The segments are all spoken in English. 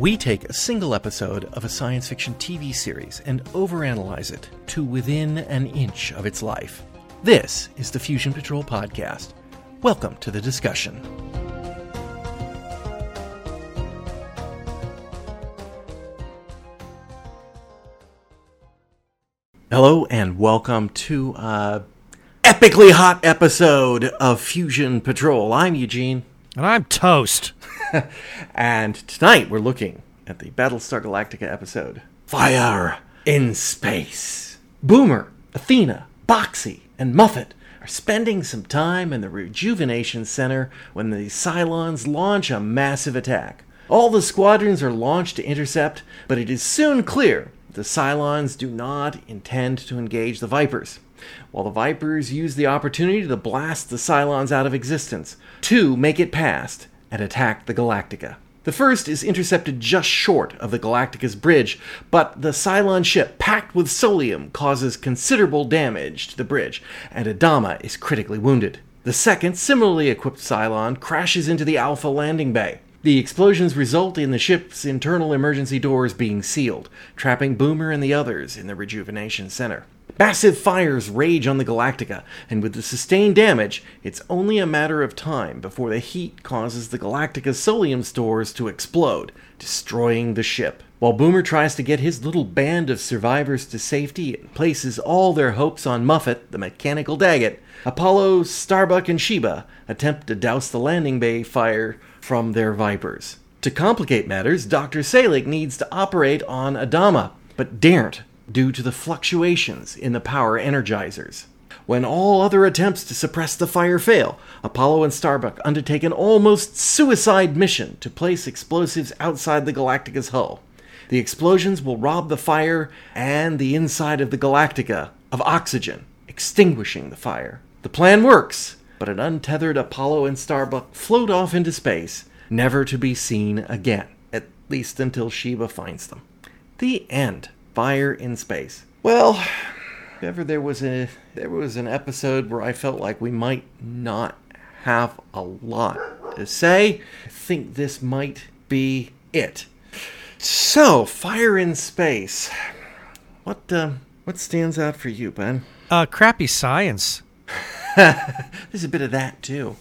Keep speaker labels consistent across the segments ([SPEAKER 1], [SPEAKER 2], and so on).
[SPEAKER 1] We take a single episode of a science fiction TV series and overanalyze it to within an inch of its life. This is the Fusion Patrol Podcast. Welcome to the discussion. Hello, and welcome to a epically hot episode of Fusion Patrol. I'm Eugene.
[SPEAKER 2] And I'm toast.
[SPEAKER 1] And tonight we're looking at the Battlestar Galactica episode Fire in Space. Boomer, Athena, Boxey, and Muffit are spending some time in the Rejuvenation Center when the Cylons launch a massive attack. All the squadrons are launched to intercept, but it is soon clear the Cylons do not intend to engage the Vipers. While the Vipers use the opportunity to blast the Cylons out of existence, two make it past and attack the Galactica. The first is intercepted just short of the Galactica's bridge, but the Cylon ship, packed with solium, causes considerable damage to the bridge, and Adama is critically wounded. The second, similarly equipped Cylon, crashes into the Alpha landing bay. The explosions result in the ship's internal emergency doors being sealed, trapping Boomer and the others in the Rejuvenation Center. Massive fires rage on the Galactica, and with the sustained damage, it's only a matter of time before the heat causes the Galactica's solium stores to explode, destroying the ship. While Boomer tries to get his little band of survivors to safety and places all their hopes on Muffit, the mechanical daggit, Apollo, Starbuck, and Sheba attempt to douse the landing bay fire from their Vipers. To complicate matters, Dr. Salik needs to operate on Adama, but daren't due to the fluctuations in the power energizers. When all other attempts to suppress the fire fail, Apollo and Starbuck undertake an almost suicide mission to place explosives outside the Galactica's hull. The explosions will rob the fire and the inside of the Galactica of oxygen, extinguishing the fire. The plan works, but an untethered Apollo and Starbuck float off into space, never to be seen again, at least until Sheba finds them. The end. Fire in space. Well, if ever there was a there was an episode where I felt like we might not have a lot to say, I think this might be it. So, fire in space. What uh, what stands out for you, Ben?
[SPEAKER 2] Uh, crappy science.
[SPEAKER 1] There's a bit of that too.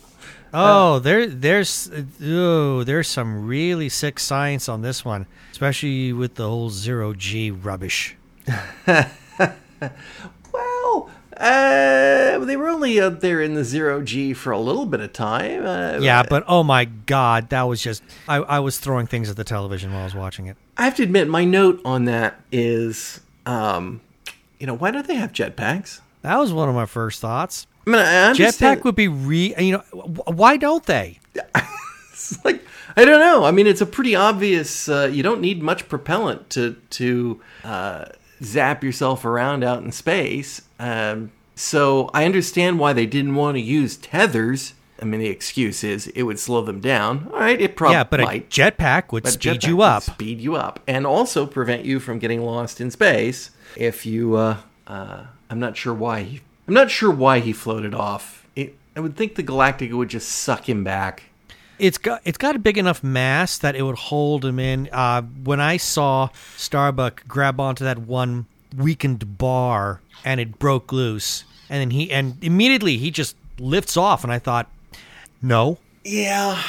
[SPEAKER 2] Oh, there, there's, oh, there's some really sick science on this one, especially with the whole zero G rubbish.
[SPEAKER 1] Well, uh, they were only up there in the zero G for a little bit of time. Uh,
[SPEAKER 2] Yeah, but oh my god, that was just, I, I was throwing things at the television while I was watching it.
[SPEAKER 1] I have to admit, my note on that is, um, you know, why don't they have jetpacks?
[SPEAKER 2] That was one of my first thoughts.
[SPEAKER 1] I mean, I understand.
[SPEAKER 2] Jetpack would be re, you know, why don't they?
[SPEAKER 1] It's like I don't know. I mean, it's a pretty obvious. Uh, you don't need much propellant to to uh, zap yourself around out in space. Um, so I understand why they didn't want to use tethers. I mean, the excuse is it would slow them down. All right, it probably
[SPEAKER 2] yeah, but a jetpack would speed
[SPEAKER 1] jetpack
[SPEAKER 2] you up.
[SPEAKER 1] speed you up, and also prevent you from getting lost in space. If you, uh, uh, I'm not sure why. He, I'm not sure why he floated off. It, I would think the Galactica would just suck him back.
[SPEAKER 2] It's got it's got a big enough mass that it would hold him in. Uh, when I saw Starbuck grab onto that one weakened bar and it broke loose, and then he and immediately he just lifts off, and I thought, no,
[SPEAKER 1] Yeah.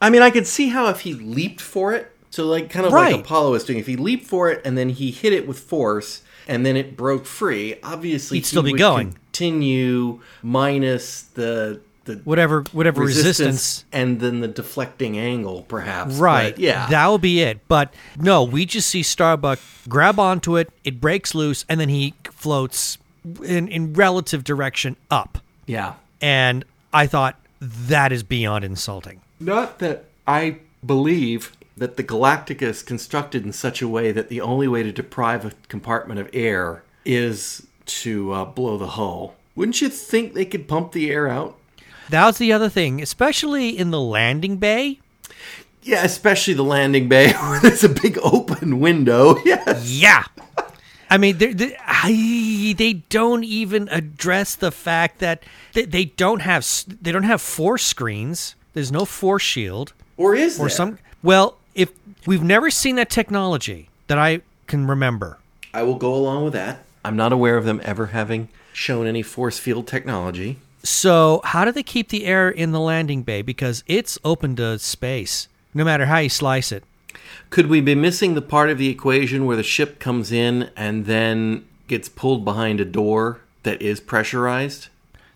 [SPEAKER 1] I mean, I could see how if he leaped for it, so like kind of like Apollo was doing, if he leaped for it and then he hit it with force and then it broke free, obviously
[SPEAKER 2] He'd still
[SPEAKER 1] he
[SPEAKER 2] be
[SPEAKER 1] would
[SPEAKER 2] going.
[SPEAKER 1] Continue minus the the
[SPEAKER 2] whatever whatever resistance.
[SPEAKER 1] and then the deflecting angle, perhaps.
[SPEAKER 2] Right.
[SPEAKER 1] But, yeah.
[SPEAKER 2] That will be it. But no, we just see Starbuck grab onto it, it breaks loose, and then he floats in, in relative direction up.
[SPEAKER 1] yeah.
[SPEAKER 2] And I thought that is beyond insulting.
[SPEAKER 1] Not that I believe that the Galactica is constructed in such a way that the only way to deprive a compartment of air is to uh, blow the hull. Wouldn't you think they could pump the air out?
[SPEAKER 2] That was the other thing, especially in the landing bay.
[SPEAKER 1] Yeah, especially the landing bay where there's a big open window. Yes.
[SPEAKER 2] Yeah. I mean, they they I, they don't even address the fact that they, they don't have they don't have force screens. There's no force shield
[SPEAKER 1] Or is
[SPEAKER 2] or
[SPEAKER 1] there?
[SPEAKER 2] some. Well, if we've never seen that technology that I can remember,
[SPEAKER 1] I will go along with that. I'm not aware of them ever having shown any force field technology.
[SPEAKER 2] so how do they keep the air in the landing bay? Because it's open to space, no matter how you slice it.
[SPEAKER 1] Could we be missing the part of the equation where the ship comes in and then gets pulled behind a door that is pressurized?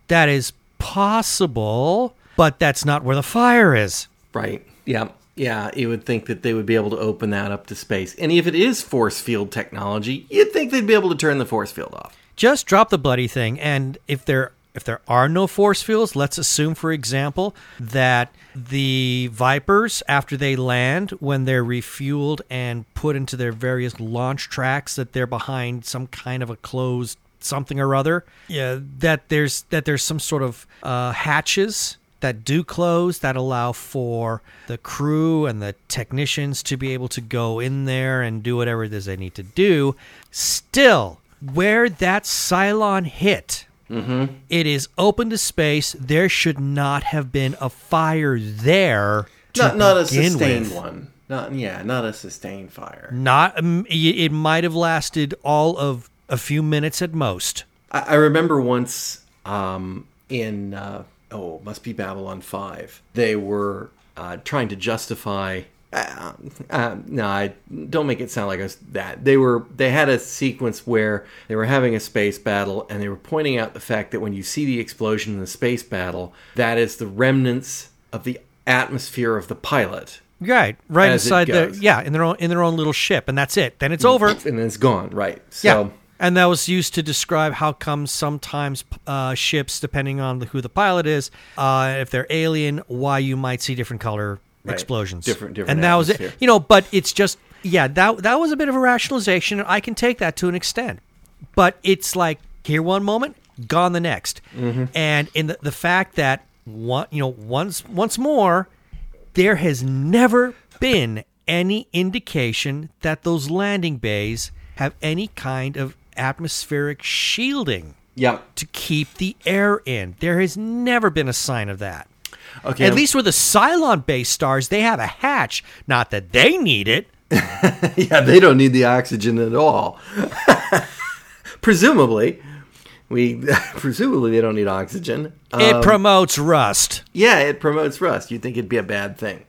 [SPEAKER 2] That is possible, but that's not where the fire is.
[SPEAKER 1] Right. Yeah. Yeah. You would think that they would be able to open that up to space. And if it is force field technology, you'd think they'd be able to turn the force field off.
[SPEAKER 2] Just drop the bloody thing, and if there if there are no force fields, let's assume, for example, that the Vipers, after they land, when they're refueled and put into their various launch tracks, that they're behind some kind of a closed something or other. Yeah, that there's that there's some sort of uh, hatches that do close that allow for the crew and the technicians to be able to go in there and do whatever it is they need to do. Still, where that Cylon hit, it is open to space. There should not have been a fire there.
[SPEAKER 1] Not not a sustained
[SPEAKER 2] with.
[SPEAKER 1] one. Not yeah, not a sustained fire.
[SPEAKER 2] Not um, it it might have lasted all of a few minutes at most.
[SPEAKER 1] I, I remember once um, in uh, oh, it must be Babylon Five. They were uh, trying to justify. Uh, uh, no, I don't make it sound like it was that. They were they had a sequence where they were having a space battle, and they were pointing out the fact that when you see the explosion in the space battle, that is the remnants of the atmosphere of the pilot,
[SPEAKER 2] Right, right inside the yeah in their own in their own little ship, and that's it. Then it's over.
[SPEAKER 1] and then it's gone. Right. So.
[SPEAKER 2] Yeah. And that was used to describe how come sometimes uh, ships, depending on who the pilot is, uh, if they're alien, why you might see different color
[SPEAKER 1] Right.
[SPEAKER 2] explosions.
[SPEAKER 1] Different- different
[SPEAKER 2] And that was it. You know, but it's just yeah, that that was a bit of a rationalization. and I can take that to an extent, but it's like here one moment, gone the next,
[SPEAKER 1] Mm-hmm.
[SPEAKER 2] and in the the fact that one you know once once more, there has never been any indication that those landing bays have any kind of atmospheric shielding
[SPEAKER 1] Yeah.
[SPEAKER 2] to keep the air in. There has never been a sign of that.
[SPEAKER 1] Okay.
[SPEAKER 2] At least with the Cylon base stars, they have a hatch. Not that they need it.
[SPEAKER 1] yeah, they don't need the oxygen at all. presumably, we presumably they don't need oxygen. Uh,
[SPEAKER 2] it promotes rust.
[SPEAKER 1] yeah, it promotes rust. You'd think it'd be a bad thing.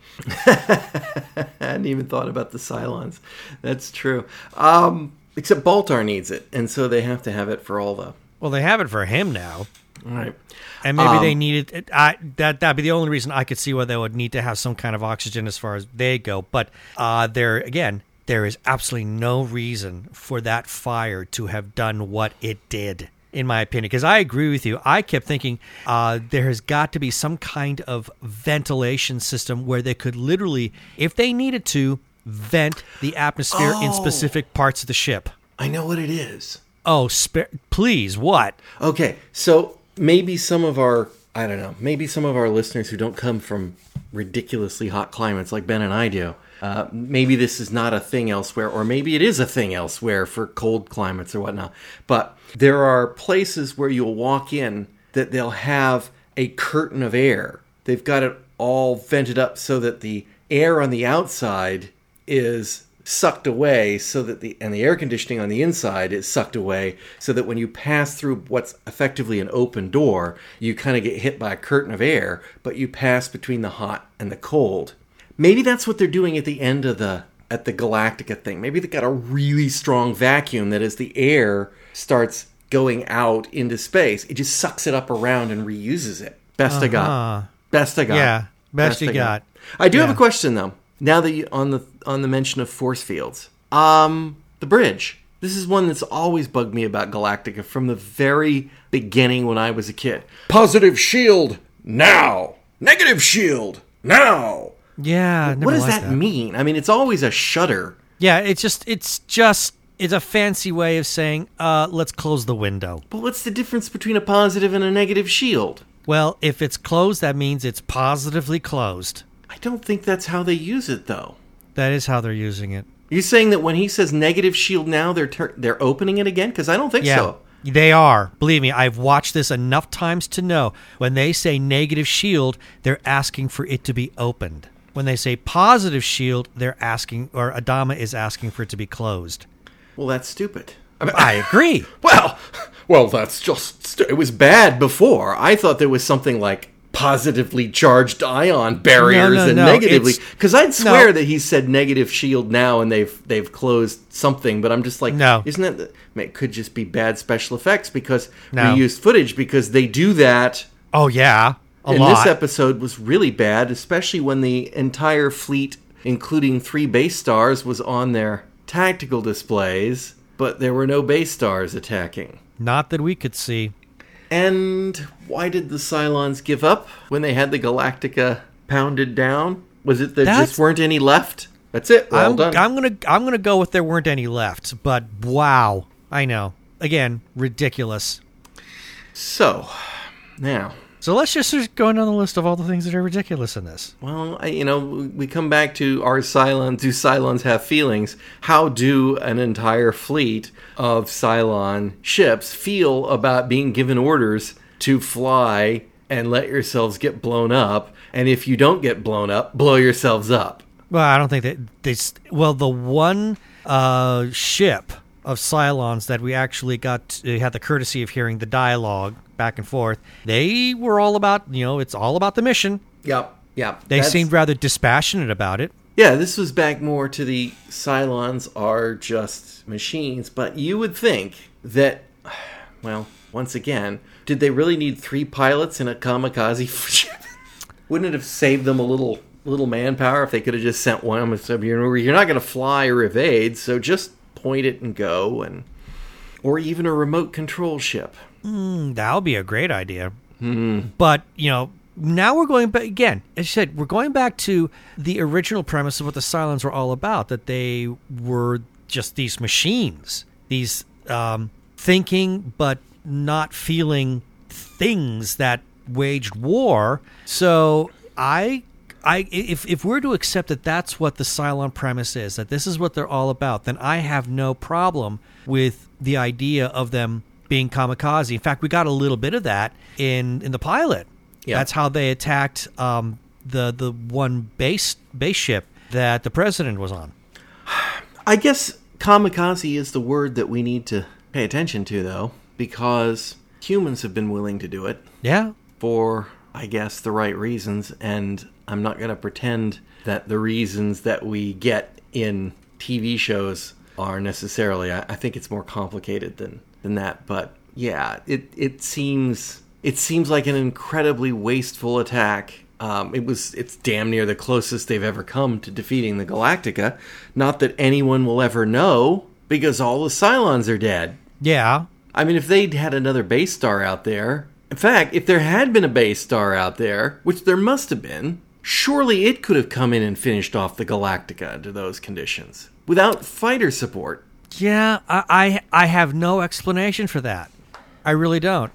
[SPEAKER 1] I hadn't even thought about the Cylons. That's true. Um, except Baltar needs it, and so they have to have it for all the.
[SPEAKER 2] Well, they have it for him now.
[SPEAKER 1] All right.
[SPEAKER 2] And maybe
[SPEAKER 1] Um,
[SPEAKER 2] they needed it. I, that that'd be the only reason I could see why they would need to have some kind of oxygen as far as they go. But uh, there again, there is absolutely no reason for that fire to have done what it did, in my opinion. Because I agree with you. I kept thinking uh, there has got to be some kind of ventilation system where they could literally, if they needed to, vent the atmosphere in
[SPEAKER 1] Oh.
[SPEAKER 2] specific parts of the ship.
[SPEAKER 1] I know what it is.
[SPEAKER 2] Oh, spare, please, what?
[SPEAKER 1] Okay, so maybe some of our I don't know, maybe some of our listeners who don't come from ridiculously hot climates like Ben and I do, uh, maybe this is not a thing elsewhere, or maybe it is a thing elsewhere for cold climates or whatnot. But there are places where you'll walk in that they'll have a curtain of air. They've got it all vented up so that the air on the outside is sucked away so that the and the air conditioning on the inside is sucked away so that when you pass through what's effectively an open door you kind of get hit by a curtain of air but you pass between the hot and the cold. Maybe that's what they're doing at the end of the at the galactica thing. Maybe they got a really strong vacuum that as the air starts going out into space it just sucks it up around and reuses it. Best i
[SPEAKER 2] Uh-huh.
[SPEAKER 1] got best i got.
[SPEAKER 2] Yeah, best you
[SPEAKER 1] I
[SPEAKER 2] got.
[SPEAKER 1] I do have a question though. Now that you on the on the mention of force fields, um, the bridge. This is one that's always bugged me about Galactica from the very beginning when I was a kid. Positive shield now. Negative shield now.
[SPEAKER 2] Yeah, never
[SPEAKER 1] what does
[SPEAKER 2] liked
[SPEAKER 1] that, mean? I mean, it's always a shutter.
[SPEAKER 2] Yeah, it's just it's just it's a fancy way of saying uh let's close the window.
[SPEAKER 1] But what's the difference between a positive and a negative shield?
[SPEAKER 2] Well, if it's closed that means it's positively closed.
[SPEAKER 1] I don't think that's how they use it though.
[SPEAKER 2] That is how they're using it.
[SPEAKER 1] You're you saying that when he says negative shield now, they're tur- they're opening it again? Because I don't think
[SPEAKER 2] Yeah.
[SPEAKER 1] so.
[SPEAKER 2] They are. Believe me, I've watched this enough times to know when they say negative shield, they're asking for it to be opened. When they say positive shield, they're asking, or Adama is asking for it to be closed.
[SPEAKER 1] Well, that's stupid. I, mean,
[SPEAKER 2] I agree.
[SPEAKER 1] well, well, that's just stu- it was bad before. I thought there was something like positively charged ion barriers
[SPEAKER 2] no,
[SPEAKER 1] and
[SPEAKER 2] no,
[SPEAKER 1] negatively because I'd swear
[SPEAKER 2] no.
[SPEAKER 1] that he said negative shield now and they've they've closed something, but I'm just like,
[SPEAKER 2] No.
[SPEAKER 1] isn't that the- I mean, it could just be bad special effects because
[SPEAKER 2] No.
[SPEAKER 1] we used footage because they do that
[SPEAKER 2] Oh yeah, a
[SPEAKER 1] and
[SPEAKER 2] lot.
[SPEAKER 1] this episode was really bad, especially when the entire fleet, including three base stars, was on their tactical displays, but there were no base stars attacking.
[SPEAKER 2] Not that we could see.
[SPEAKER 1] And why did the Cylons give up when they had the Galactica pounded down? Was it there
[SPEAKER 2] That's-
[SPEAKER 1] just weren't any left? That's it. We're
[SPEAKER 2] I'm,
[SPEAKER 1] done.
[SPEAKER 2] I'm gonna I'm gonna go with there weren't any left, but wow, I know. Again, ridiculous.
[SPEAKER 1] so, now,
[SPEAKER 2] So let's just start going down the list of all the things that are ridiculous in this.
[SPEAKER 1] Well, I, you know, we come back to our Cylons. Do Cylons have feelings? How do an entire fleet of Cylon ships feel about being given orders to fly and let yourselves get blown up? And if you don't get blown up, blow yourselves up.
[SPEAKER 2] Well, I don't think that this. Well, the one uh, ship of Cylons that we actually got to, had the courtesy of hearing the dialogue back and forth. They were all about you know it's all about the mission.
[SPEAKER 1] Yep, yep.
[SPEAKER 2] They
[SPEAKER 1] That's-
[SPEAKER 2] seemed rather dispassionate about it.
[SPEAKER 1] Yeah, this was back more to the Cylons are just machines, but you would think that, well, once again, did they really need three pilots in a kamikaze ship? Wouldn't it have saved them a little little manpower if they could have just sent one? I said, You're you're not going to fly or evade, so just point it and go, and or even a remote control ship.
[SPEAKER 2] That would be a great idea. But, you know, now we're going back again. As you said, we're going back to the original premise of what the Cylons were all about that they were just these machines, these um, thinking but not feeling things that waged war. So I. I, if, if we're to accept that that's what the Cylon premise is, that this is what they're all about, then I have no problem with the idea of them being kamikaze. In fact, we got a little bit of that in in the pilot.
[SPEAKER 1] Yeah.
[SPEAKER 2] That's how they attacked um, the the one base base ship that the president was on.
[SPEAKER 1] I guess kamikaze is the word that we need to pay attention to, though, because humans have been willing to do it.
[SPEAKER 2] Yeah,
[SPEAKER 1] for I guess the right reasons and I'm not going to pretend that the reasons that we get in TV shows are necessarily I, I think it's more complicated than than that but yeah it it seems it seems like an incredibly wasteful attack. Um, it was it's damn near the closest they've ever come to defeating the Galactica. Not that anyone will ever know because all the Cylons are dead.
[SPEAKER 2] Yeah.
[SPEAKER 1] I mean, if they'd had another base star out there, in fact, if there had been a base star out there, which there must have been, surely it could have come in and finished off the Galactica under those conditions without fighter support.
[SPEAKER 2] Yeah, I, I I have no explanation for that. I really don't.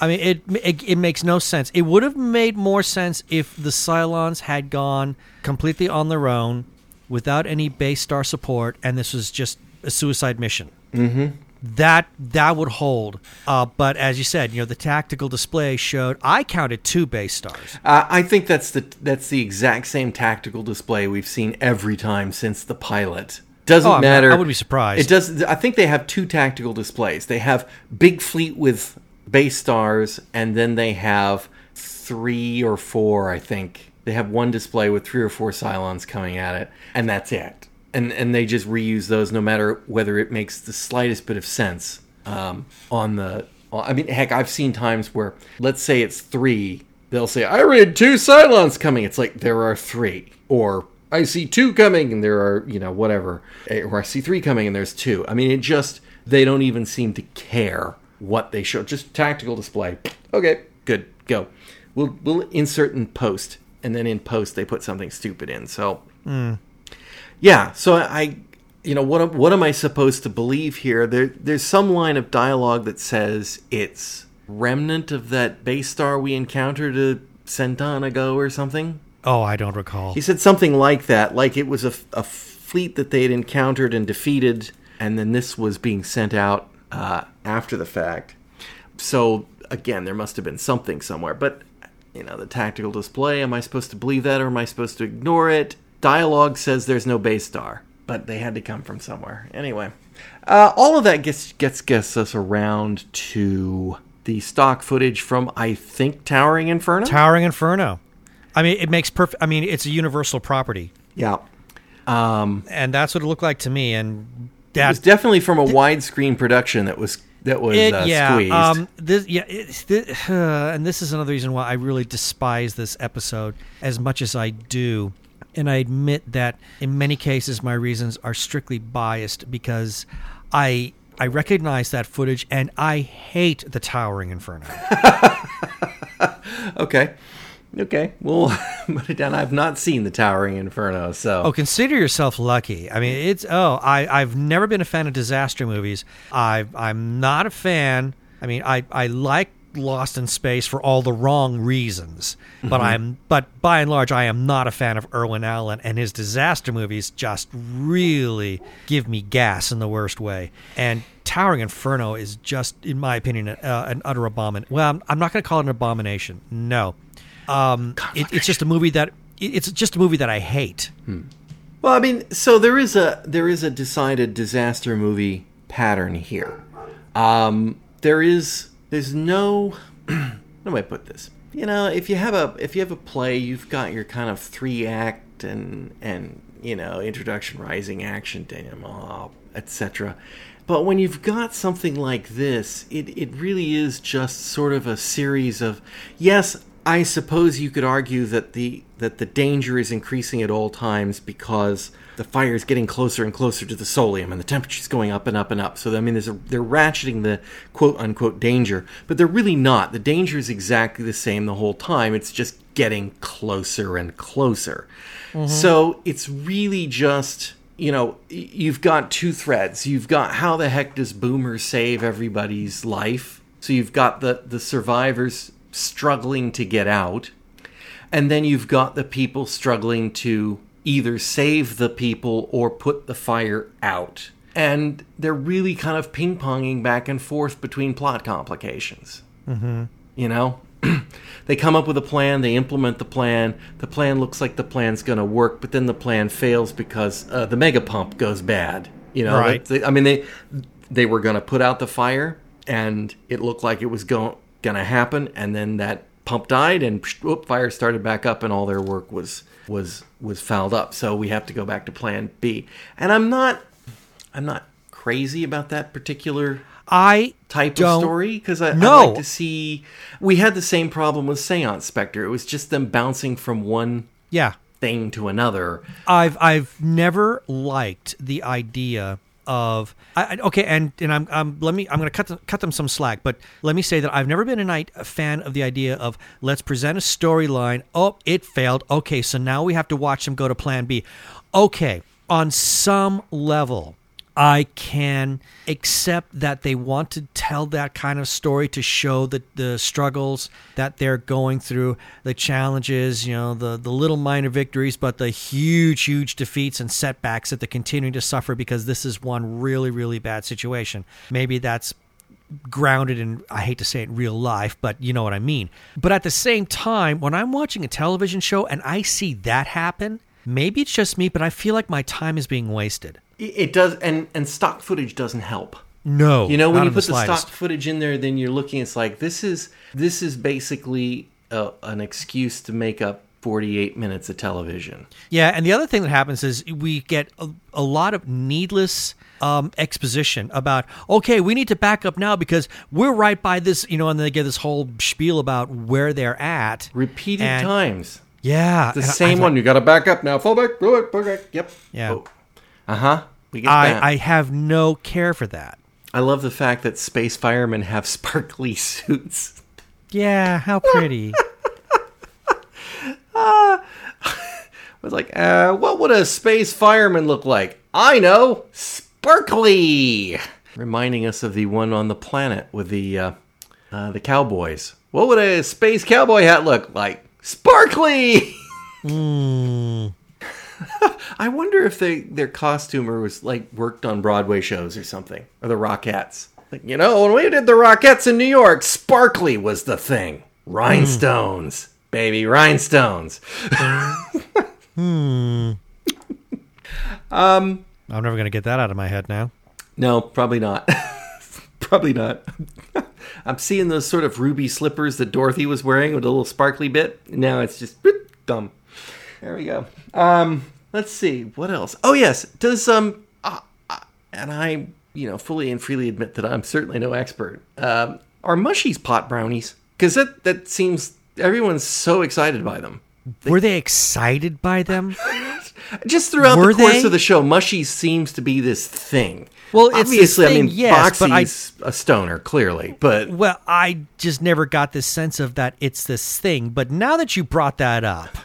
[SPEAKER 2] I mean, it, it it makes no sense. It would have made more sense if the Cylons had gone completely on their own, without any base star support, and this was just a suicide mission. Mm-hmm. That that would hold. Uh, but as you said, you know, the tactical display showed. I counted two base stars.
[SPEAKER 1] Uh, I think that's the that's the exact same tactical display we've seen every time since the pilot. Doesn't
[SPEAKER 2] Oh,
[SPEAKER 1] matter.
[SPEAKER 2] I would be surprised.
[SPEAKER 1] It does. I think they have two tactical displays. They have big fleet with base stars, and then they have three or four. I think they have one display with three or four Cylons coming at it, and that's it. And and they just reuse those, no matter whether it makes the slightest bit of sense um, on the. I mean, heck, I've seen times where, let's say it's three, they'll say, "I read two Cylons coming." It's like there are three, or I see two coming, and there are, you know, whatever, Eh, or I see three coming, and there's two. I mean, it just they don't even seem to care what they show. Just tactical display. Okay, good, go. We'll we'll insert in post, and then in post they put something stupid in. So yeah, so I, you know, what am- what am I supposed to believe here? There, there's some line of dialogue that says it's remnant of that base star we encountered a centon ago or something.
[SPEAKER 2] Oh, I don't recall.
[SPEAKER 1] He said something like that, like it was a, a fleet that they had encountered and defeated, and then this was being sent out uh, after the fact. So again, there must have been something somewhere, but you know, the tactical display. Am I supposed to believe that or am I supposed to ignore it? Dialogue says there's no base star, but they had to come from somewhere. Anyway, uh, all of that gets gets gets us around to the stock footage from I think Towering Inferno.
[SPEAKER 2] Towering Inferno. I mean, it makes perfect. I mean, it's a universal property,
[SPEAKER 1] yeah, um,
[SPEAKER 2] and that's what it looked like to me. And
[SPEAKER 1] it was definitely from a widescreen production that was that was
[SPEAKER 2] it,
[SPEAKER 1] uh,
[SPEAKER 2] yeah,
[SPEAKER 1] squeezed.
[SPEAKER 2] um, this, yeah, it's thi- uh, and this is another reason why I really despise this episode as much as I do. And I admit that in many cases my reasons are strictly biased because I I recognize that footage and I hate the Towering Inferno.
[SPEAKER 1] okay, okay, we'll put it down. I've not seen the Towering Inferno, so
[SPEAKER 2] Oh, consider yourself lucky. I mean, it's oh, I I've never been a fan of disaster movies. I I'm not a fan. I mean, I I like Lost in Space for all the wrong reasons, but I'm but by and large, I am not a fan of Irwin Allen and his disaster movies. Just really give me gas in the worst way. And Towering Inferno is just, in my opinion, uh, an utter abomination. Well, I'm, I'm not going to call it an abomination. No, um, it, it's just a movie that it- it's just a movie that I hate.
[SPEAKER 1] Well, I mean, so there is a there is a decided disaster movie pattern here. Um, there is there's no how do I put this? You know, if you have a if you have a play, you've got your kind of three act and and you know introduction, rising action, denouement, etc. But when you've got something like this, it it really is just sort of a series of yes, I suppose you could argue that the that the danger is increasing at all times because the fire is getting closer and closer to the solium and the temperature is going up and up and up. So I mean, there's a, they're ratcheting the quote unquote danger, but they're really not. The danger is exactly the same the whole time. It's just getting closer and closer. Mm-hmm. So it's really just you know you've got two threads. You've got how the heck does Boomer save everybody's life? So you've got the the survivors struggling to get out and then you've got the people struggling to either save the people or put the fire out. And they're really kind of ping ponging back and forth between plot complications. Mm-hmm. You know? they come up with a plan, they implement the plan. The plan looks like the plan's going to work, but then the plan fails because uh, the mega pump goes bad. You know,
[SPEAKER 2] Right.
[SPEAKER 1] They- I mean, they they were going to put out the fire, and it looked like it was going going to happen, and then that pump died, and psh, whoop, fire started back up, and all their work was was was fouled up. So we have to go back to Plan B. And I'm not I'm not crazy about that particular
[SPEAKER 2] I
[SPEAKER 1] type of story because I,
[SPEAKER 2] No.
[SPEAKER 1] I like to see. We had the same problem with Seance Spectre. It was just them bouncing from one
[SPEAKER 2] Yeah,
[SPEAKER 1] thing to another.
[SPEAKER 2] I've I've never liked the idea of I, okay, and and I'm, I'm let me I'm going to cut them, cut them some slack, but let me say that I've never been a, night, a fan of the idea of let's present a storyline. Oh, it failed. Okay, so now we have to watch them go to Plan B. Okay, on some level. I can accept that they want to tell that kind of story to show the, the struggles that they're going through, the challenges, you know, the, the little minor victories, but the huge, huge defeats and setbacks that they're continuing to suffer because this is one really, really bad situation. Maybe that's grounded in I hate to say it real life, but you know what I mean. But at the same time, when I'm watching a television show and I see that happen, maybe it's just me, but I feel like my time is being wasted.
[SPEAKER 1] It, it does, and and stock footage doesn't help.
[SPEAKER 2] No,
[SPEAKER 1] You know, when you put the,
[SPEAKER 2] slightest.
[SPEAKER 1] stock footage in there, then you're looking. It's like this is this is basically a, an excuse to make up 48 minutes of television.
[SPEAKER 2] Yeah, and the other thing that happens is we get a, a lot of needless um, exposition about, okay, we need to back up now because we're right by this, you know, and they get this whole spiel about where they're at.
[SPEAKER 1] Repeated
[SPEAKER 2] And-
[SPEAKER 1] times.
[SPEAKER 2] Yeah.
[SPEAKER 1] The same
[SPEAKER 2] I-
[SPEAKER 1] one. You got to back up now. Fall back. Back. Go back. Yep.
[SPEAKER 2] Yeah.
[SPEAKER 1] Uh huh. We get that.
[SPEAKER 2] I, I have no care for that.
[SPEAKER 1] I love the fact that space firemen have sparkly suits.
[SPEAKER 2] Yeah, how pretty.
[SPEAKER 1] I was like, uh, what would a space fireman look like? I know, sparkly. Reminding us of the one on the planet with the uh, uh, the cowboys. What would a space cowboy hat look like? Sparkly. I wonder if they their costumer was like worked on Broadway shows or something, or the Rockettes. Like you know, when we did the Rockettes in New York, sparkly was the thing. Rhinestones, baby, rhinestones. Hmm.
[SPEAKER 2] Um, I'm never going to get that out of my head now.
[SPEAKER 1] No, probably not. probably not. I'm seeing those sort of ruby slippers that Dorothy was wearing with a little sparkly bit. Now it's just boop, dumb. There we go. Um, let's see what else. Oh yes, does um, uh, uh, and I, you know, fully and freely admit that I'm certainly no expert. Um, are mushies pot brownies? Because that that seems everyone's so excited by them.
[SPEAKER 2] Were they excited by them?
[SPEAKER 1] Just throughout
[SPEAKER 2] Were
[SPEAKER 1] the course
[SPEAKER 2] they?
[SPEAKER 1] of the show, mushies seems to be this thing.
[SPEAKER 2] Well,
[SPEAKER 1] obviously, I mean,
[SPEAKER 2] yes, but I-
[SPEAKER 1] Boxey's a stoner, clearly, but
[SPEAKER 2] Well, I just never got this sense of that it's this thing. But now that you brought that up,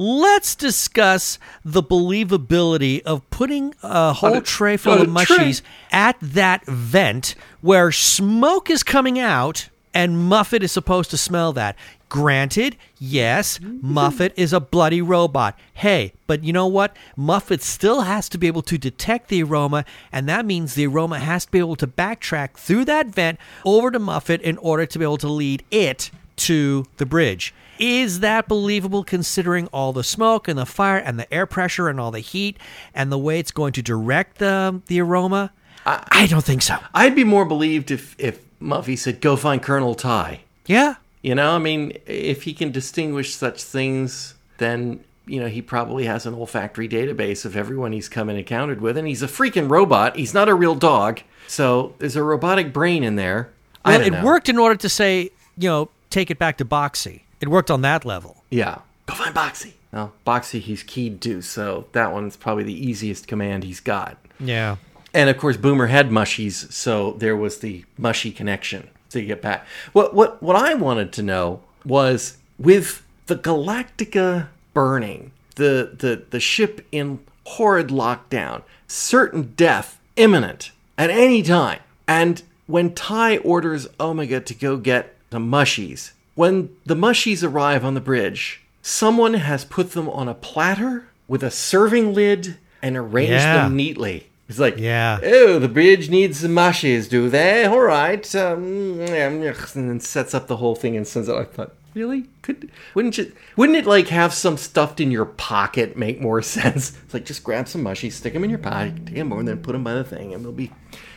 [SPEAKER 2] let's discuss the believability of putting a whole
[SPEAKER 1] a-
[SPEAKER 2] tray full of
[SPEAKER 1] a tray.
[SPEAKER 2] mushies at that vent where smoke is coming out and Muffit is supposed to smell that. Granted, yes, mm-hmm. Muffit is a bloody robot. Hey, but you know what? Muffit still has to be able to detect the aroma, and that means the aroma has to be able to backtrack through that vent over to Muffit in order to be able to lead it to the bridge. Is that believable considering all the smoke and the fire and the air pressure and all the heat and the way it's going to direct the, the aroma? I, don't think so.
[SPEAKER 1] I'd be more believed if if Muffy said, "Go find Colonel Tigh."
[SPEAKER 2] Yeah.
[SPEAKER 1] You know, I mean, if he can distinguish such things, then you know he probably has an olfactory database of everyone he's come and encountered with, and he's a freaking robot. He's not a real dog, so there's a robotic brain in there. I
[SPEAKER 2] Well, it
[SPEAKER 1] know.
[SPEAKER 2] worked in order to say, you know, take it back to Boxey. It worked on that level.
[SPEAKER 1] Yeah, go find Boxey. No, Boxey he's keyed to, so that one's probably the easiest command he's got.
[SPEAKER 2] Yeah.
[SPEAKER 1] And of course, Boomer had mushies, so there was the mushy connection to get back. What what what I wanted to know was with the Galactica burning, the the the ship in horrid lockdown, certain death imminent at any time, and when Tigh orders Omega to go get the mushies, when the mushies arrive on the bridge, someone has put them on a platter with a serving lid and arranged
[SPEAKER 2] Yeah.
[SPEAKER 1] them neatly. It's like,
[SPEAKER 2] Yeah.
[SPEAKER 1] oh, the bridge needs some mushies, do they? All right. Um, and then sets up the whole thing and sends it. I thought, really? Could wouldn't you? Wouldn't it like have some stuffed in your pocket make more sense? It's like just grab some mushies, stick them in your pocket, take them over, and then put them by the thing, and we'll be,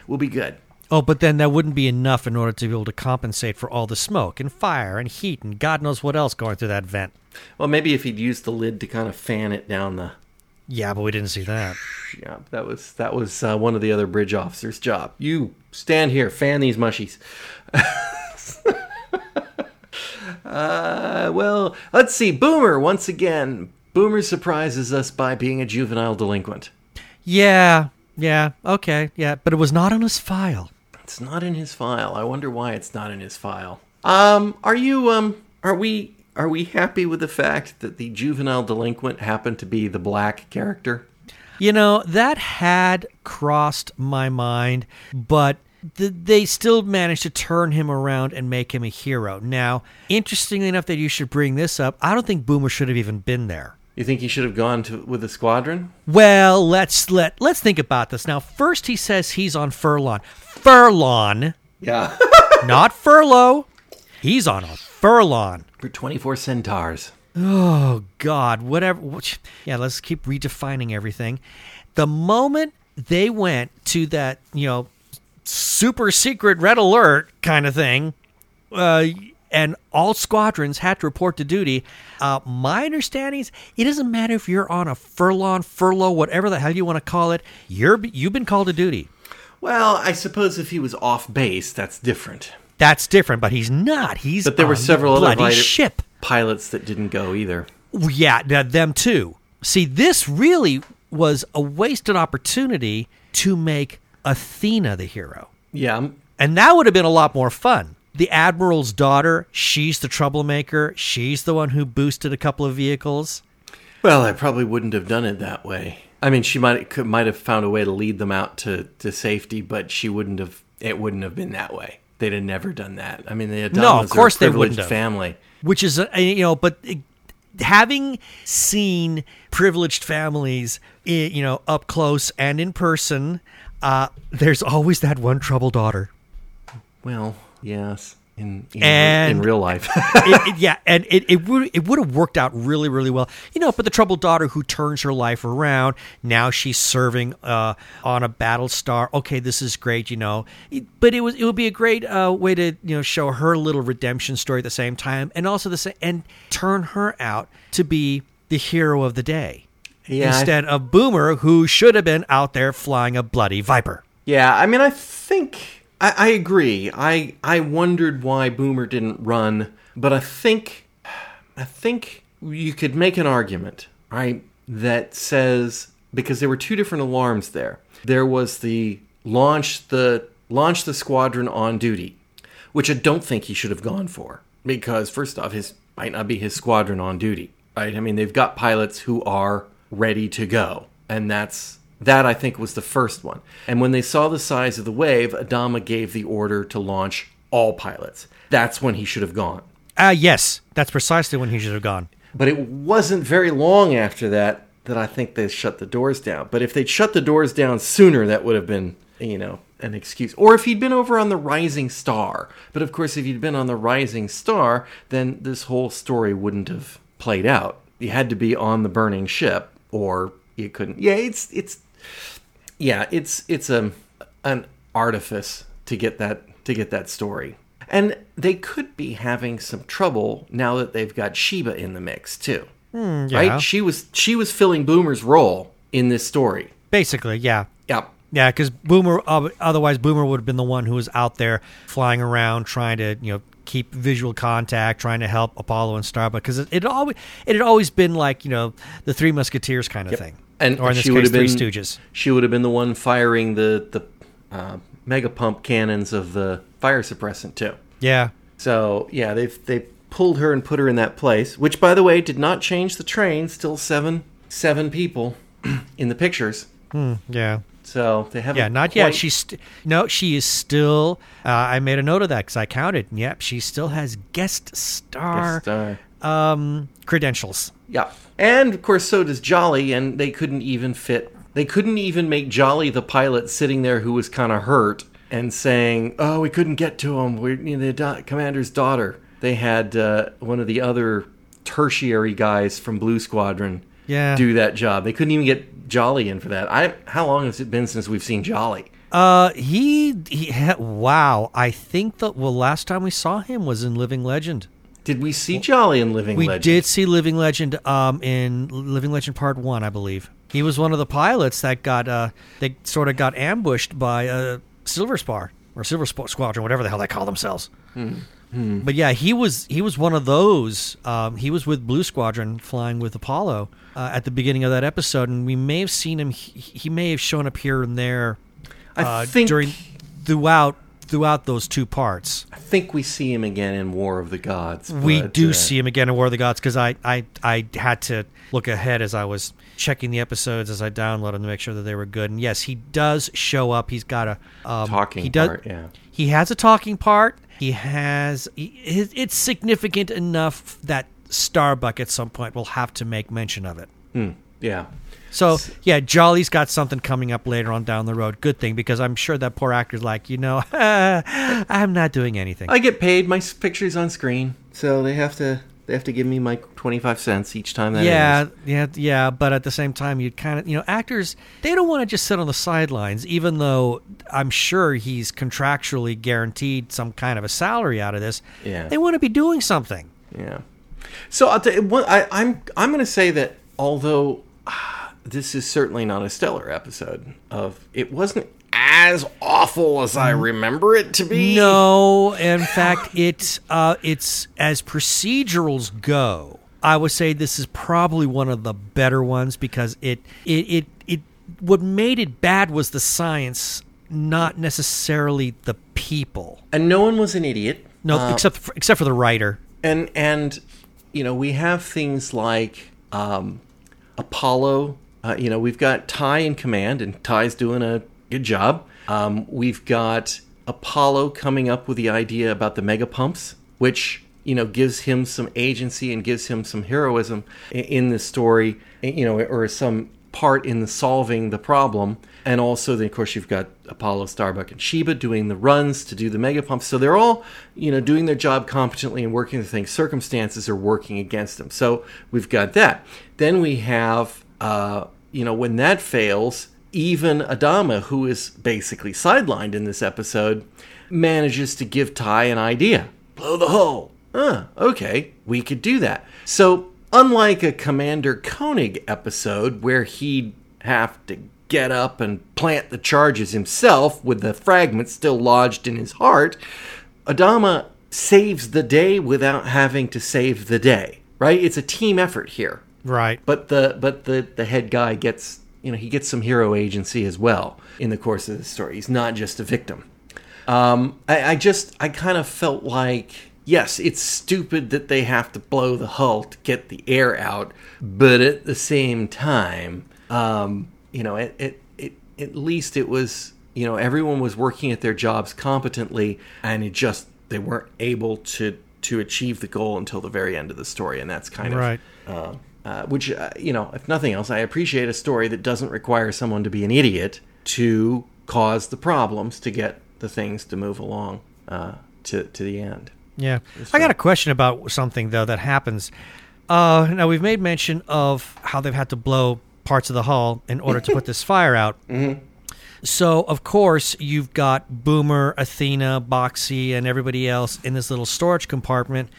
[SPEAKER 1] we'll be good.
[SPEAKER 2] Oh, but then that wouldn't be enough in order to be able to compensate for all the smoke and fire and heat and God knows what else going through that vent.
[SPEAKER 1] Well, maybe if he'd used the lid to kind of fan it down the.
[SPEAKER 2] Yeah, but we didn't see that.
[SPEAKER 1] Yeah, that was that was uh, one of the other bridge officers' job. You stand here, fan these mushies. uh, well, let's see. Boomer once again. Boomer surprises us by being a juvenile delinquent.
[SPEAKER 2] Yeah, yeah, okay, yeah, but it was not on his file.
[SPEAKER 1] It's not in his file. I wonder why it's not in his file. Um, are you um, are we are we happy with the fact that the juvenile delinquent happened to be the black character?
[SPEAKER 2] You know, that had crossed my mind, but th- they still managed to turn him around and make him a hero. Now, interestingly enough, that you should bring this up, I don't think Boomer should have even been there.
[SPEAKER 1] You think he should have gone to with the squadron?
[SPEAKER 2] Well, let's let let's think about this. Now, first he says he's on Furlon. Furlon,
[SPEAKER 1] Yeah.
[SPEAKER 2] not furlough. He's on a Furlon.
[SPEAKER 1] For twenty four centars.
[SPEAKER 2] Oh God, whatever. which- Yeah, let's keep redefining everything. The moment they went to that, you know, super secret red alert kind of thing, uh, and all squadrons had to report to duty. Uh, my understanding is it doesn't matter if you're on a furlong, furlough, whatever the hell you want to call it. You're you've been called to duty.
[SPEAKER 1] Well, I suppose if he was off base, that's different.
[SPEAKER 2] That's different, but he's not. He's
[SPEAKER 1] But there were
[SPEAKER 2] on the
[SPEAKER 1] several other
[SPEAKER 2] ship.
[SPEAKER 1] pilots that didn't go either.
[SPEAKER 2] Yeah, them too. See, this really was a wasted opportunity to make Athena the hero.
[SPEAKER 1] Yeah,
[SPEAKER 2] And that would have been a lot more fun. The Admiral's daughter, she's the troublemaker. She's the one who boosted a couple of vehicles.
[SPEAKER 1] well, I probably wouldn't have done it that way. I mean, she might could, might have found a way to lead them out to, to safety, but she wouldn't have. It wouldn't have been that way. They'd have never done that. I mean, the Adamas
[SPEAKER 2] No, of course they wouldn't have.
[SPEAKER 1] family.
[SPEAKER 2] Which is, uh, you know, but uh, having seen privileged families, you know, up close and in person, uh, there's always that one troubled daughter.
[SPEAKER 1] Well, yes, in in,
[SPEAKER 2] And-
[SPEAKER 1] in real life.
[SPEAKER 2] it, it- yeah, and it, it would it would have worked out really really well, you know. But the troubled daughter who turns her life around now she's serving uh, on a battle star. Okay, this is great, you know. But it was it would be a great uh, way to you know show her little redemption story at the same time, and also the same and turn her out to be the hero of the day
[SPEAKER 1] Yeah, I-
[SPEAKER 2] instead of Boomer, who should have been out there flying a bloody viper.
[SPEAKER 1] Yeah, I mean, I think I, I agree. I I wondered why Boomer didn't run, but I think I think you could make an argument, right, that says because there were two different alarms there. There was the launch the launch the squadron on duty, which I don't think he should have gone for because first off, his might not be his squadron on duty, right? I mean, they've got pilots who are ready to go, and that's that I think was the first one. And when they saw the size of the wave, Adama gave the order to launch all pilots. That's when he should have gone.
[SPEAKER 2] Ah, yes, that's precisely when he should have gone.
[SPEAKER 1] But it wasn't very long after that that I think they shut the doors down. But if they'd shut the doors down sooner, that would have been, you know, an excuse. Or if he'd been over on the Rising Star. But of course, if he'd been on the Rising Star, then this whole story wouldn't have played out. You had to be on the burning ship, or you couldn't. Yeah, it's it's yeah, it's it's a an artifice to get that to get that story. And they could be having some trouble now that they've got Sheba in the mix too.
[SPEAKER 2] yeah.
[SPEAKER 1] Right? She was she was filling Boomer's role in this story.
[SPEAKER 2] Basically, yeah.
[SPEAKER 1] Yep.
[SPEAKER 2] Yeah, because Boomer. Uh, otherwise, Boomer would have been the one who was out there flying around, trying to you know keep visual contact, trying to help Apollo and Starbuck. Because it, it always it had always been like you know the Three Musketeers kind of thing,
[SPEAKER 1] And
[SPEAKER 2] or in this
[SPEAKER 1] she would
[SPEAKER 2] case,
[SPEAKER 1] have
[SPEAKER 2] Three
[SPEAKER 1] been
[SPEAKER 2] Stooges.
[SPEAKER 1] She would have been the one firing the the uh, mega pump cannons of the fire suppressant too.
[SPEAKER 2] Yeah,
[SPEAKER 1] So yeah, they've they pulled her and put her in that place, which by the way did not change the train. Still seven seven people in the pictures.
[SPEAKER 2] yeah.
[SPEAKER 1] So they haven't.
[SPEAKER 2] Yeah, not yet. She's st- no, she is still. Uh, I made a note of that because I counted. Yep, she still has guest star
[SPEAKER 1] Yes, uh,
[SPEAKER 2] um, credentials.
[SPEAKER 1] yeah, and of course so does Jolly, and they couldn't even fit. They couldn't even make Jolly the pilot sitting there who was kind of hurt and saying, "Oh, we couldn't get to him. We're you know, the da- commander's daughter." They had uh, one of the other tertiary guys from Blue Squadron
[SPEAKER 2] Yeah.
[SPEAKER 1] do that job. They couldn't even get Jolly in for that. I how long has it been since we've seen Jolly?
[SPEAKER 2] Uh, he he. Ha- wow, I think the well last time we saw him was in Living Legend.
[SPEAKER 1] Did we see Jolly in Living Legend?
[SPEAKER 2] We
[SPEAKER 1] Legend?
[SPEAKER 2] did see Living Legend um in Living Legend Part One, I believe. He was one of the pilots that got uh they sort of got ambushed by uh Silver Spar or Silver Sp- Squadron, whatever the hell they call themselves. But yeah, he was he was one of those. Um, he was with Blue Squadron flying with Apollo uh, at the beginning of that episode, and we may have seen him. He, he may have shown up here and there
[SPEAKER 1] I
[SPEAKER 2] uh,
[SPEAKER 1] think
[SPEAKER 2] during throughout throughout those two parts.
[SPEAKER 1] I think we see him again in War of the Gods.
[SPEAKER 2] we
[SPEAKER 1] but,
[SPEAKER 2] do
[SPEAKER 1] uh,
[SPEAKER 2] see him again in War of the Gods because I, I I had to look ahead as I was checking the episodes as I downloaded them to make sure that they were good. And yes, he does show up. He's got a um,
[SPEAKER 1] talking
[SPEAKER 2] he does,
[SPEAKER 1] part. Yeah.
[SPEAKER 2] He has a talking part. He has. He, it- it's significant enough that Starbuck at some point will have to make mention of it.
[SPEAKER 1] Yeah.
[SPEAKER 2] So yeah, Jolly's got something coming up later on down the road. Good thing because I'm sure that poor actor's like, you know, I'm not doing anything.
[SPEAKER 1] I get paid. My picture's on screen, so they have to they have to give me my twenty five cents each time that
[SPEAKER 2] yeah,
[SPEAKER 1] airs.
[SPEAKER 2] yeah, yeah. But at the same time, you kind of, you know, actors they don't want to just sit on the sidelines, even though I'm sure he's contractually guaranteed some kind of a salary out of this.
[SPEAKER 1] Yeah.
[SPEAKER 2] they want to be doing something.
[SPEAKER 1] Yeah. So I'll tell you what I, I'm I'm going to say that although this is certainly not a stellar episode of it wasn't as awful as I remember it to be.
[SPEAKER 2] No, in fact, it uh, it's as procedurals go. I would say this is probably one of the better ones because it it it, it what made it bad was the science, not necessarily the people.
[SPEAKER 1] And no one was an idiot.
[SPEAKER 2] No,
[SPEAKER 1] Uh,
[SPEAKER 2] except for, except for the writer.
[SPEAKER 1] and and you know we have things like um, Apollo. Uh, you know we've got Tigh in command, and Tigh's doing a good job. Um, we've got Apollo coming up with the idea about the mega pumps, which you know gives him some agency and gives him some heroism in the story. You know, or some part in the solving the problem. And also, then of course, you've got Apollo, Starbuck, and Sheba doing the runs to do the mega pumps. So they're all, you know, doing their job competently and working the things. Circumstances are working against them. So we've got that. Then we have, uh, you know, when that fails, even Adama, who is basically sidelined in this episode, manages to give Tigh an idea. Blow the hull. Ah, okay, we could do that. So, unlike a Commander Koenig episode where he'd have to get up and plant the charges himself with the fragment still lodged in his heart, Adama saves the day without having to save the day. Right? It's a team effort here.
[SPEAKER 2] Right.
[SPEAKER 1] But the but the the head guy gets you know he gets some hero agency as well in the course of the story. He's not just a victim. Um, I, I just I kind of felt like yes, it's stupid that they have to blow the hull to get the air out, but at the same time, um, you know, it, it, it at least it was you know everyone was working at their jobs competently, and it just they weren't able to to achieve the goal until the very end of the story, and that's kind of
[SPEAKER 2] Right.
[SPEAKER 1] uh, uh, which uh, you know, if nothing else, I appreciate a story that doesn't require someone to be an idiot to cause the problems to get the things to move along uh, to to the end.
[SPEAKER 2] Yeah. I got a question about something though that happens. Uh, now we've made mention of how they've had to blow parts of the hull in order to put this fire out. So of course you've got Boomer, Athena, Boxey, and everybody else in this little storage compartment,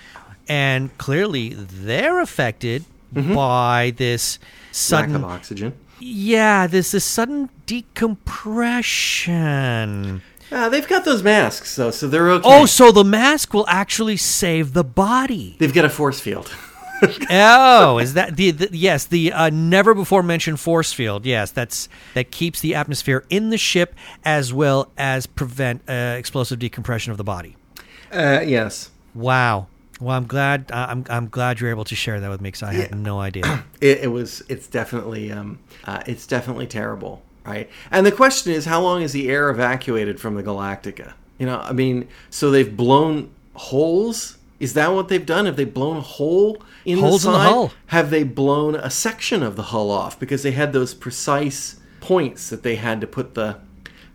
[SPEAKER 2] and clearly they're affected by this
[SPEAKER 1] Lack
[SPEAKER 2] sudden
[SPEAKER 1] of oxygen.
[SPEAKER 2] yeah this this sudden decompression.
[SPEAKER 1] Uh, they've got those masks though, so they're okay.
[SPEAKER 2] Oh, so the mask will actually save the body.
[SPEAKER 1] they've got a force field.
[SPEAKER 2] oh, is that the, the yes the uh, never before mentioned force field? Yes, that's that keeps the atmosphere in the ship as well as prevent uh, explosive decompression of the body.
[SPEAKER 1] uh, yes,
[SPEAKER 2] Wow. Well, I'm glad uh, I'm I'm glad you're able to share that with me because I had no idea.
[SPEAKER 1] it, it was. It's definitely. Um, uh, it's definitely terrible, right? And the question is, how long is the air evacuated from the Galactica? You know, I mean, so they've blown holes. Is that what they've done? Have they blown a hole in
[SPEAKER 2] Holes
[SPEAKER 1] the
[SPEAKER 2] in the hull.
[SPEAKER 1] Have they blown a section of the hull off because they had those precise points that they had to put the?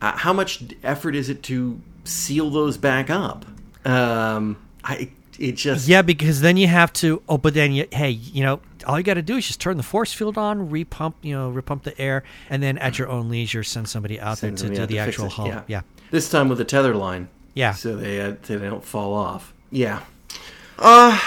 [SPEAKER 1] Uh, how much effort is it to seal those back up? Um, I it just
[SPEAKER 2] yeah, because then you have to. Oh, but then you hey, you know, all you got to do is just turn the force field on, repump, you know, repump the air, and then at your own leisure send somebody out
[SPEAKER 1] Send
[SPEAKER 2] there to do the
[SPEAKER 1] to
[SPEAKER 2] actual
[SPEAKER 1] it,
[SPEAKER 2] hull.
[SPEAKER 1] yeah.
[SPEAKER 2] yeah.
[SPEAKER 1] This time with a tether line.
[SPEAKER 2] Yeah.
[SPEAKER 1] So they uh, they don't fall off. Yeah. Uh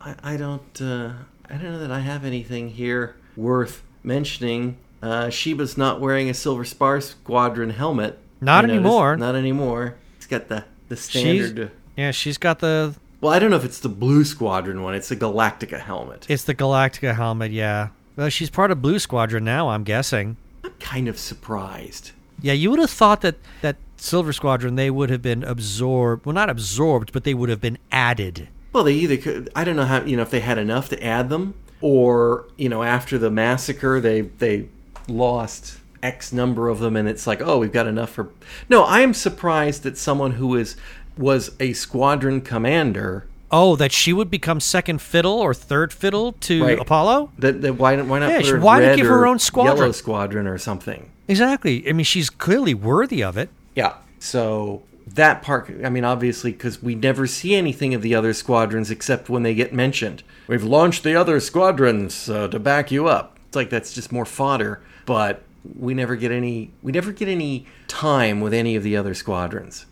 [SPEAKER 1] I, I don't uh I don't know that I have anything here worth mentioning. Uh Sheba's not wearing a Silver Spar Squadron helmet.
[SPEAKER 2] Not anymore.
[SPEAKER 1] Not anymore. It's got the the
[SPEAKER 2] She's,
[SPEAKER 1] standard
[SPEAKER 2] yeah, she's got the
[SPEAKER 1] Well, I don't know if it's the Blue Squadron one. It's the Galactica helmet.
[SPEAKER 2] It's the Galactica helmet, yeah. Well, she's part of Blue Squadron now, I'm guessing.
[SPEAKER 1] I'm kind of surprised.
[SPEAKER 2] Yeah, you would have thought that that Silver Squadron they would have been absorbed. Well, not absorbed, but they would have been added.
[SPEAKER 1] Well, they either could. I don't know how you know if they had enough to add them, or you know after the massacre they they lost X number of them, and it's like oh we've got enough for. No, I am surprised that someone who is was a squadron commander
[SPEAKER 2] Oh, that she would become second fiddle or third fiddle to
[SPEAKER 1] Right.
[SPEAKER 2] Apollo?
[SPEAKER 1] that, that why why not
[SPEAKER 2] Yeah, why not give her own squadron?
[SPEAKER 1] yellow squadron or something?
[SPEAKER 2] Exactly. I mean, she's clearly worthy of it.
[SPEAKER 1] Yeah. So that part, I mean, obviously, because we never see anything of the other squadrons except when they get mentioned. We've launched the other squadrons uh, to back you up. It's like that's just more fodder, but we never get any. We never get any time with any of the other squadrons,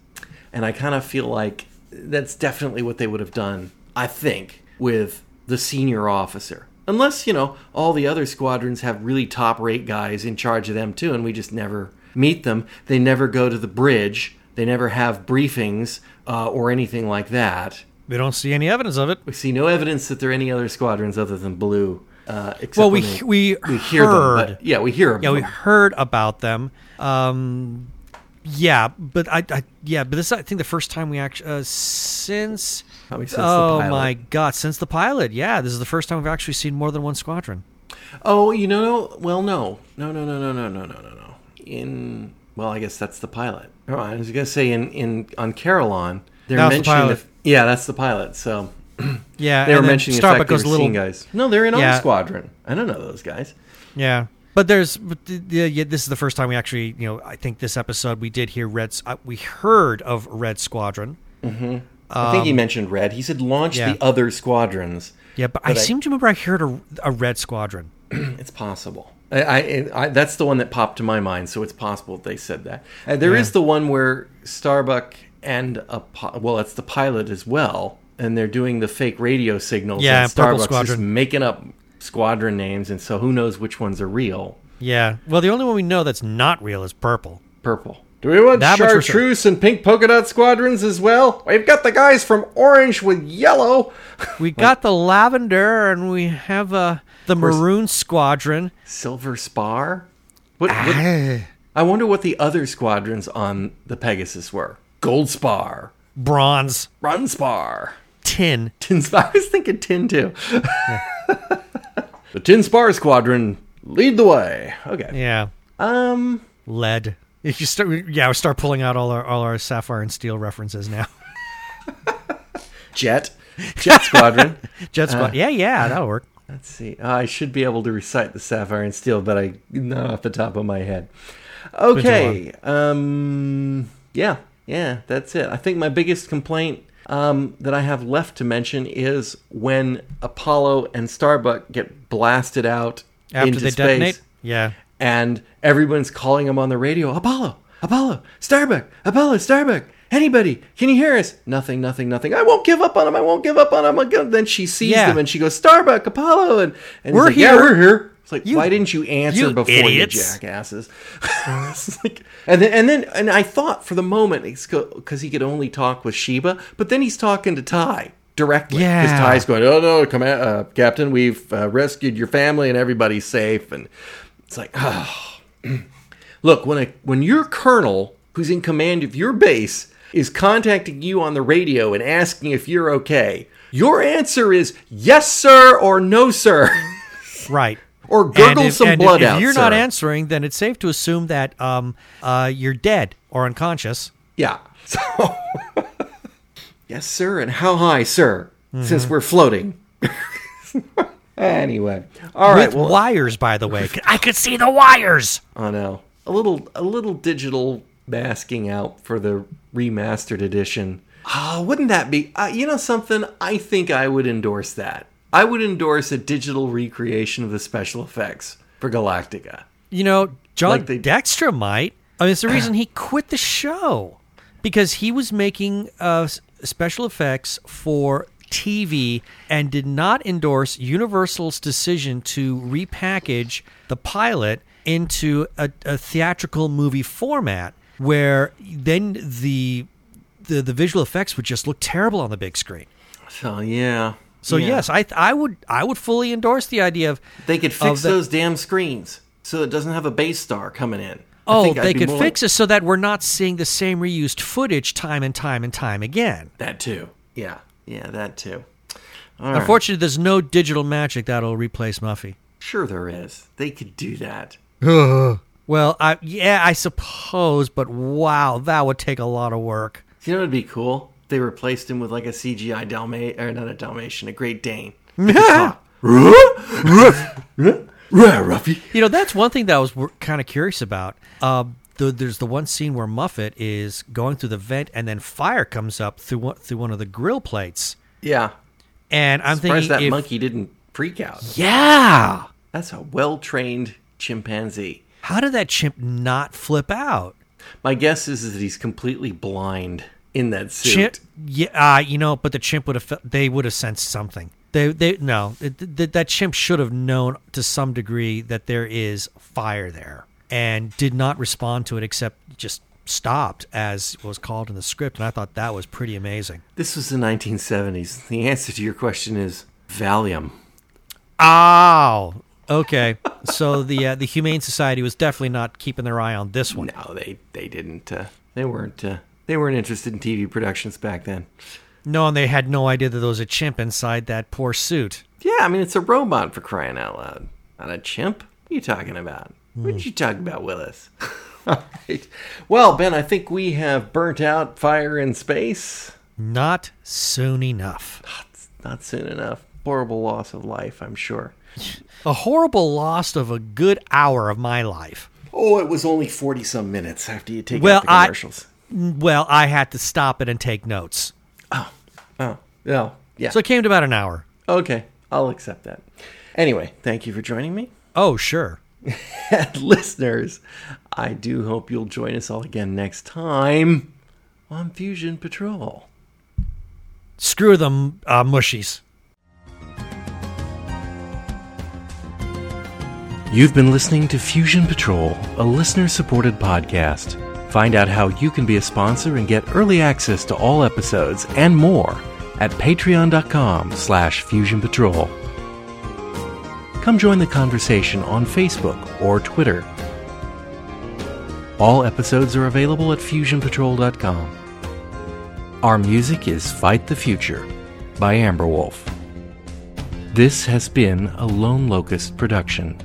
[SPEAKER 1] and I kind of feel like that's definitely what they would have done. I think with the senior officer. Unless, you know, all the other squadrons have really top rate guys in charge of them too, and we just never meet them. They never go to the bridge. They never have briefings uh, or anything like that.
[SPEAKER 2] We don't see any evidence of it.
[SPEAKER 1] We see no evidence that there are any other squadrons other than Blue. Uh, except
[SPEAKER 2] Well, we
[SPEAKER 1] they-
[SPEAKER 2] we,
[SPEAKER 1] we hear
[SPEAKER 2] heard.
[SPEAKER 1] them. But yeah, we hear them.
[SPEAKER 2] Yeah, we heard about them. Um, yeah, but I, I yeah, but this is, I think the first time we actually uh, since
[SPEAKER 1] since the
[SPEAKER 2] oh my god, since the pilot. Yeah, this is the first time we've actually seen more than one squadron.
[SPEAKER 1] Oh, you know, well, no, no, no, no, no, no, no, no, no, no. In well, I guess that's the pilot. Oh, I was gonna say in in on Carillon, they're
[SPEAKER 2] That was the
[SPEAKER 1] mentioning yeah, that's the pilot. So
[SPEAKER 2] Yeah,
[SPEAKER 1] they were mentioning the
[SPEAKER 2] Starbuck
[SPEAKER 1] fact they were
[SPEAKER 2] little.
[SPEAKER 1] guys. No, they're in our
[SPEAKER 2] Yeah.
[SPEAKER 1] squadron. I don't know those guys.
[SPEAKER 2] Yeah, But there's, but the, the, yeah, this is the first time we actually, you know, I think this episode we did hear Red. Uh, we heard of Red Squadron.
[SPEAKER 1] I think he mentioned Red. He said launch
[SPEAKER 2] yeah.
[SPEAKER 1] the other squadrons.
[SPEAKER 2] Yeah, but, I,
[SPEAKER 1] But I-
[SPEAKER 2] seem to remember I heard a, a Red Squadron.
[SPEAKER 1] It's possible. I, I, I that's the one that popped to my mind, so it's possible they said that. Uh, there is
[SPEAKER 2] Yeah.
[SPEAKER 1] the one where Starbuck and a well, it's the pilot as well, and they're doing the fake radio signals.
[SPEAKER 2] Yeah,
[SPEAKER 1] and Starbuck's just making up squadron names, and so who knows which ones are real?
[SPEAKER 2] Yeah. Well, the only one we know that's not real is Purple.
[SPEAKER 1] Purple. Do we want
[SPEAKER 2] That much for sure.
[SPEAKER 1] chartreuse and pink polka dot squadrons as well? We've got the guys from Orange with yellow.
[SPEAKER 2] We got the lavender, and we have uh, the maroon squadron.
[SPEAKER 1] Silver Spar. What, what-
[SPEAKER 2] Ah,
[SPEAKER 1] I wonder what the other squadrons on the Pegasus were. Gold Spar,
[SPEAKER 2] bronze,
[SPEAKER 1] Run Spar,
[SPEAKER 2] tin.
[SPEAKER 1] Tin Spar. I was thinking tin too. the Tin Spar Squadron lead the way. Okay.
[SPEAKER 2] Yeah.
[SPEAKER 1] Um.
[SPEAKER 2] Lead. If you start, yeah, we start pulling out all our all our sapphire and steel references now.
[SPEAKER 1] Jet. Jet Squadron.
[SPEAKER 2] Jet squad. yeah, yeah, that'll work.
[SPEAKER 1] Let's see. I should be able to recite the Sapphire and Steel, but I not off the top of my head. Okay. Um. Yeah. Yeah. That's it. I think my biggest complaint um, that I have left to mention is when Apollo and Starbuck get blasted out
[SPEAKER 2] After
[SPEAKER 1] into
[SPEAKER 2] they
[SPEAKER 1] space,
[SPEAKER 2] detonate. Yeah.
[SPEAKER 1] and everyone's calling them on the radio. Apollo. Apollo. Starbuck. Apollo. Starbuck. Anybody? Can you hear us? Nothing, nothing, nothing. I won't give up on him. I won't give up on him. Then she sees
[SPEAKER 2] Yeah.
[SPEAKER 1] them and she goes, Starbuck, Apollo, and, and
[SPEAKER 2] We're
[SPEAKER 1] like, Yeah,
[SPEAKER 2] here.
[SPEAKER 1] we're here. It's like,
[SPEAKER 2] You-
[SPEAKER 1] why didn't you answer
[SPEAKER 2] you
[SPEAKER 1] before
[SPEAKER 2] idiots.
[SPEAKER 1] you jackasses? Like- and then, and then, and I thought for the moment, because he could only talk with Sheba, but then he's talking to Tigh directly.
[SPEAKER 2] Yeah,
[SPEAKER 1] because Tigh's going, oh no, come uh, Captain, we've uh, rescued your family and everybody's safe. And it's like, oh. Look, when a when your colonel, who's in command of your base, is contacting you on the radio and asking if you're okay, your answer is yes, sir, or no, sir,
[SPEAKER 2] Right.
[SPEAKER 1] Or gurgle
[SPEAKER 2] if,
[SPEAKER 1] some blood
[SPEAKER 2] if,
[SPEAKER 1] out.
[SPEAKER 2] If you're not answering, then it's safe to assume that um, uh, you're dead or unconscious.
[SPEAKER 1] yeah. So, yes, sir, and how high, sir?
[SPEAKER 2] Mm-hmm.
[SPEAKER 1] Since we're floating. anyway, all right.
[SPEAKER 2] With
[SPEAKER 1] Well,
[SPEAKER 2] wires, by the way. I could see the wires.
[SPEAKER 1] I know a little a little digital masking out for the remastered edition. Oh, wouldn't that be? Uh, you know something? I think I would endorse that. I would endorse a digital recreation of the special effects for Galactica.
[SPEAKER 2] You know, John
[SPEAKER 1] Like they-
[SPEAKER 2] Dykstra might. I mean, it's the reason he quit the show because he was making uh, special effects for TV and did not endorse Universal's decision to repackage the pilot into a, a theatrical movie format, where then the, the the visual effects would just look terrible on the big screen.
[SPEAKER 1] So yeah.
[SPEAKER 2] So
[SPEAKER 1] Yeah.
[SPEAKER 2] yes, I I would I would fully endorse the idea of
[SPEAKER 1] they could fix
[SPEAKER 2] the-
[SPEAKER 1] those damn screens so it doesn't have a base star coming in. I
[SPEAKER 2] Oh,
[SPEAKER 1] think I'd
[SPEAKER 2] they could
[SPEAKER 1] more
[SPEAKER 2] fix it so that we're not seeing the same reused footage time and time and time again.
[SPEAKER 1] that too. Yeah, yeah, that too. All right.
[SPEAKER 2] Unfortunately, there's no digital magic that'll replace Muffit.
[SPEAKER 1] Sure, there is. They could do that.
[SPEAKER 2] Well, I yeah, I suppose, but wow, that would take a lot of work.
[SPEAKER 1] You know, it'd be cool. They replaced him with like a CGI Dalmatian, or not a Dalmatian, a Great Dane. They could talk. Ruffy.
[SPEAKER 2] You know, that's one thing that I was kind of curious about. Um, the, there's the one scene where Muffit is going through the vent, and then fire comes up through one, through one of the grill plates,
[SPEAKER 1] Yeah.
[SPEAKER 2] and I'm
[SPEAKER 1] Surprised
[SPEAKER 2] thinking,
[SPEAKER 1] that
[SPEAKER 2] if-
[SPEAKER 1] monkey didn't freak out.
[SPEAKER 2] yeah,
[SPEAKER 1] That's a well trained chimpanzee.
[SPEAKER 2] how did that chimp not flip out?
[SPEAKER 1] My guess is that he's completely blind in that suit.
[SPEAKER 2] Chimp, yeah, uh, you know, but the chimp would have they would have sensed something. They they no, it, th- that chimp should have known to some degree that there is fire there and did not respond to it except just stopped as was called in the script and I thought that was pretty amazing.
[SPEAKER 1] This was the 1970s. The answer to your question is Valium.
[SPEAKER 2] Ow. Okay. so the uh, the Humane Society was definitely not keeping their eye on this one.
[SPEAKER 1] No, they they didn't. Uh, they weren't. Uh, they weren't interested in TV productions back then.
[SPEAKER 2] No, and they had no idea that there was a chimp inside that poor suit.
[SPEAKER 1] Yeah, I mean it's a robot for crying out loud, not a chimp. What are you talking about? What did hmm. you talking about, Willis? All right. Well, Ben, I think we have burnt out fire in space.
[SPEAKER 2] Not soon enough.
[SPEAKER 1] Not soon enough. Horrible loss of life, I'm sure.
[SPEAKER 2] A horrible loss of a good hour of my life.
[SPEAKER 1] Oh, it was only 40 some minutes after you take
[SPEAKER 2] Well,
[SPEAKER 1] out the
[SPEAKER 2] I-
[SPEAKER 1] commercials.
[SPEAKER 2] Well, I had to stop it and take notes.
[SPEAKER 1] Oh, oh, yeah. Yeah.
[SPEAKER 2] So it came to about an hour.
[SPEAKER 1] okay. I'll accept that. Anyway, thank you for joining me.
[SPEAKER 2] Oh, sure.
[SPEAKER 1] And listeners, I do hope you'll join us all again next time on Fusion Patrol.
[SPEAKER 2] Screw them uh, mushies.
[SPEAKER 1] You've been listening to Fusion Patrol, a listener supported podcast. Find out how you can be a sponsor and get early access to all episodes and more at patreon.com slash fusion patrol. Come join the conversation on Facebook or Twitter. All episodes are available at fusionpatrol.com. Our music is Fight the Future by Amberwolf. This has been a Lone Locust production.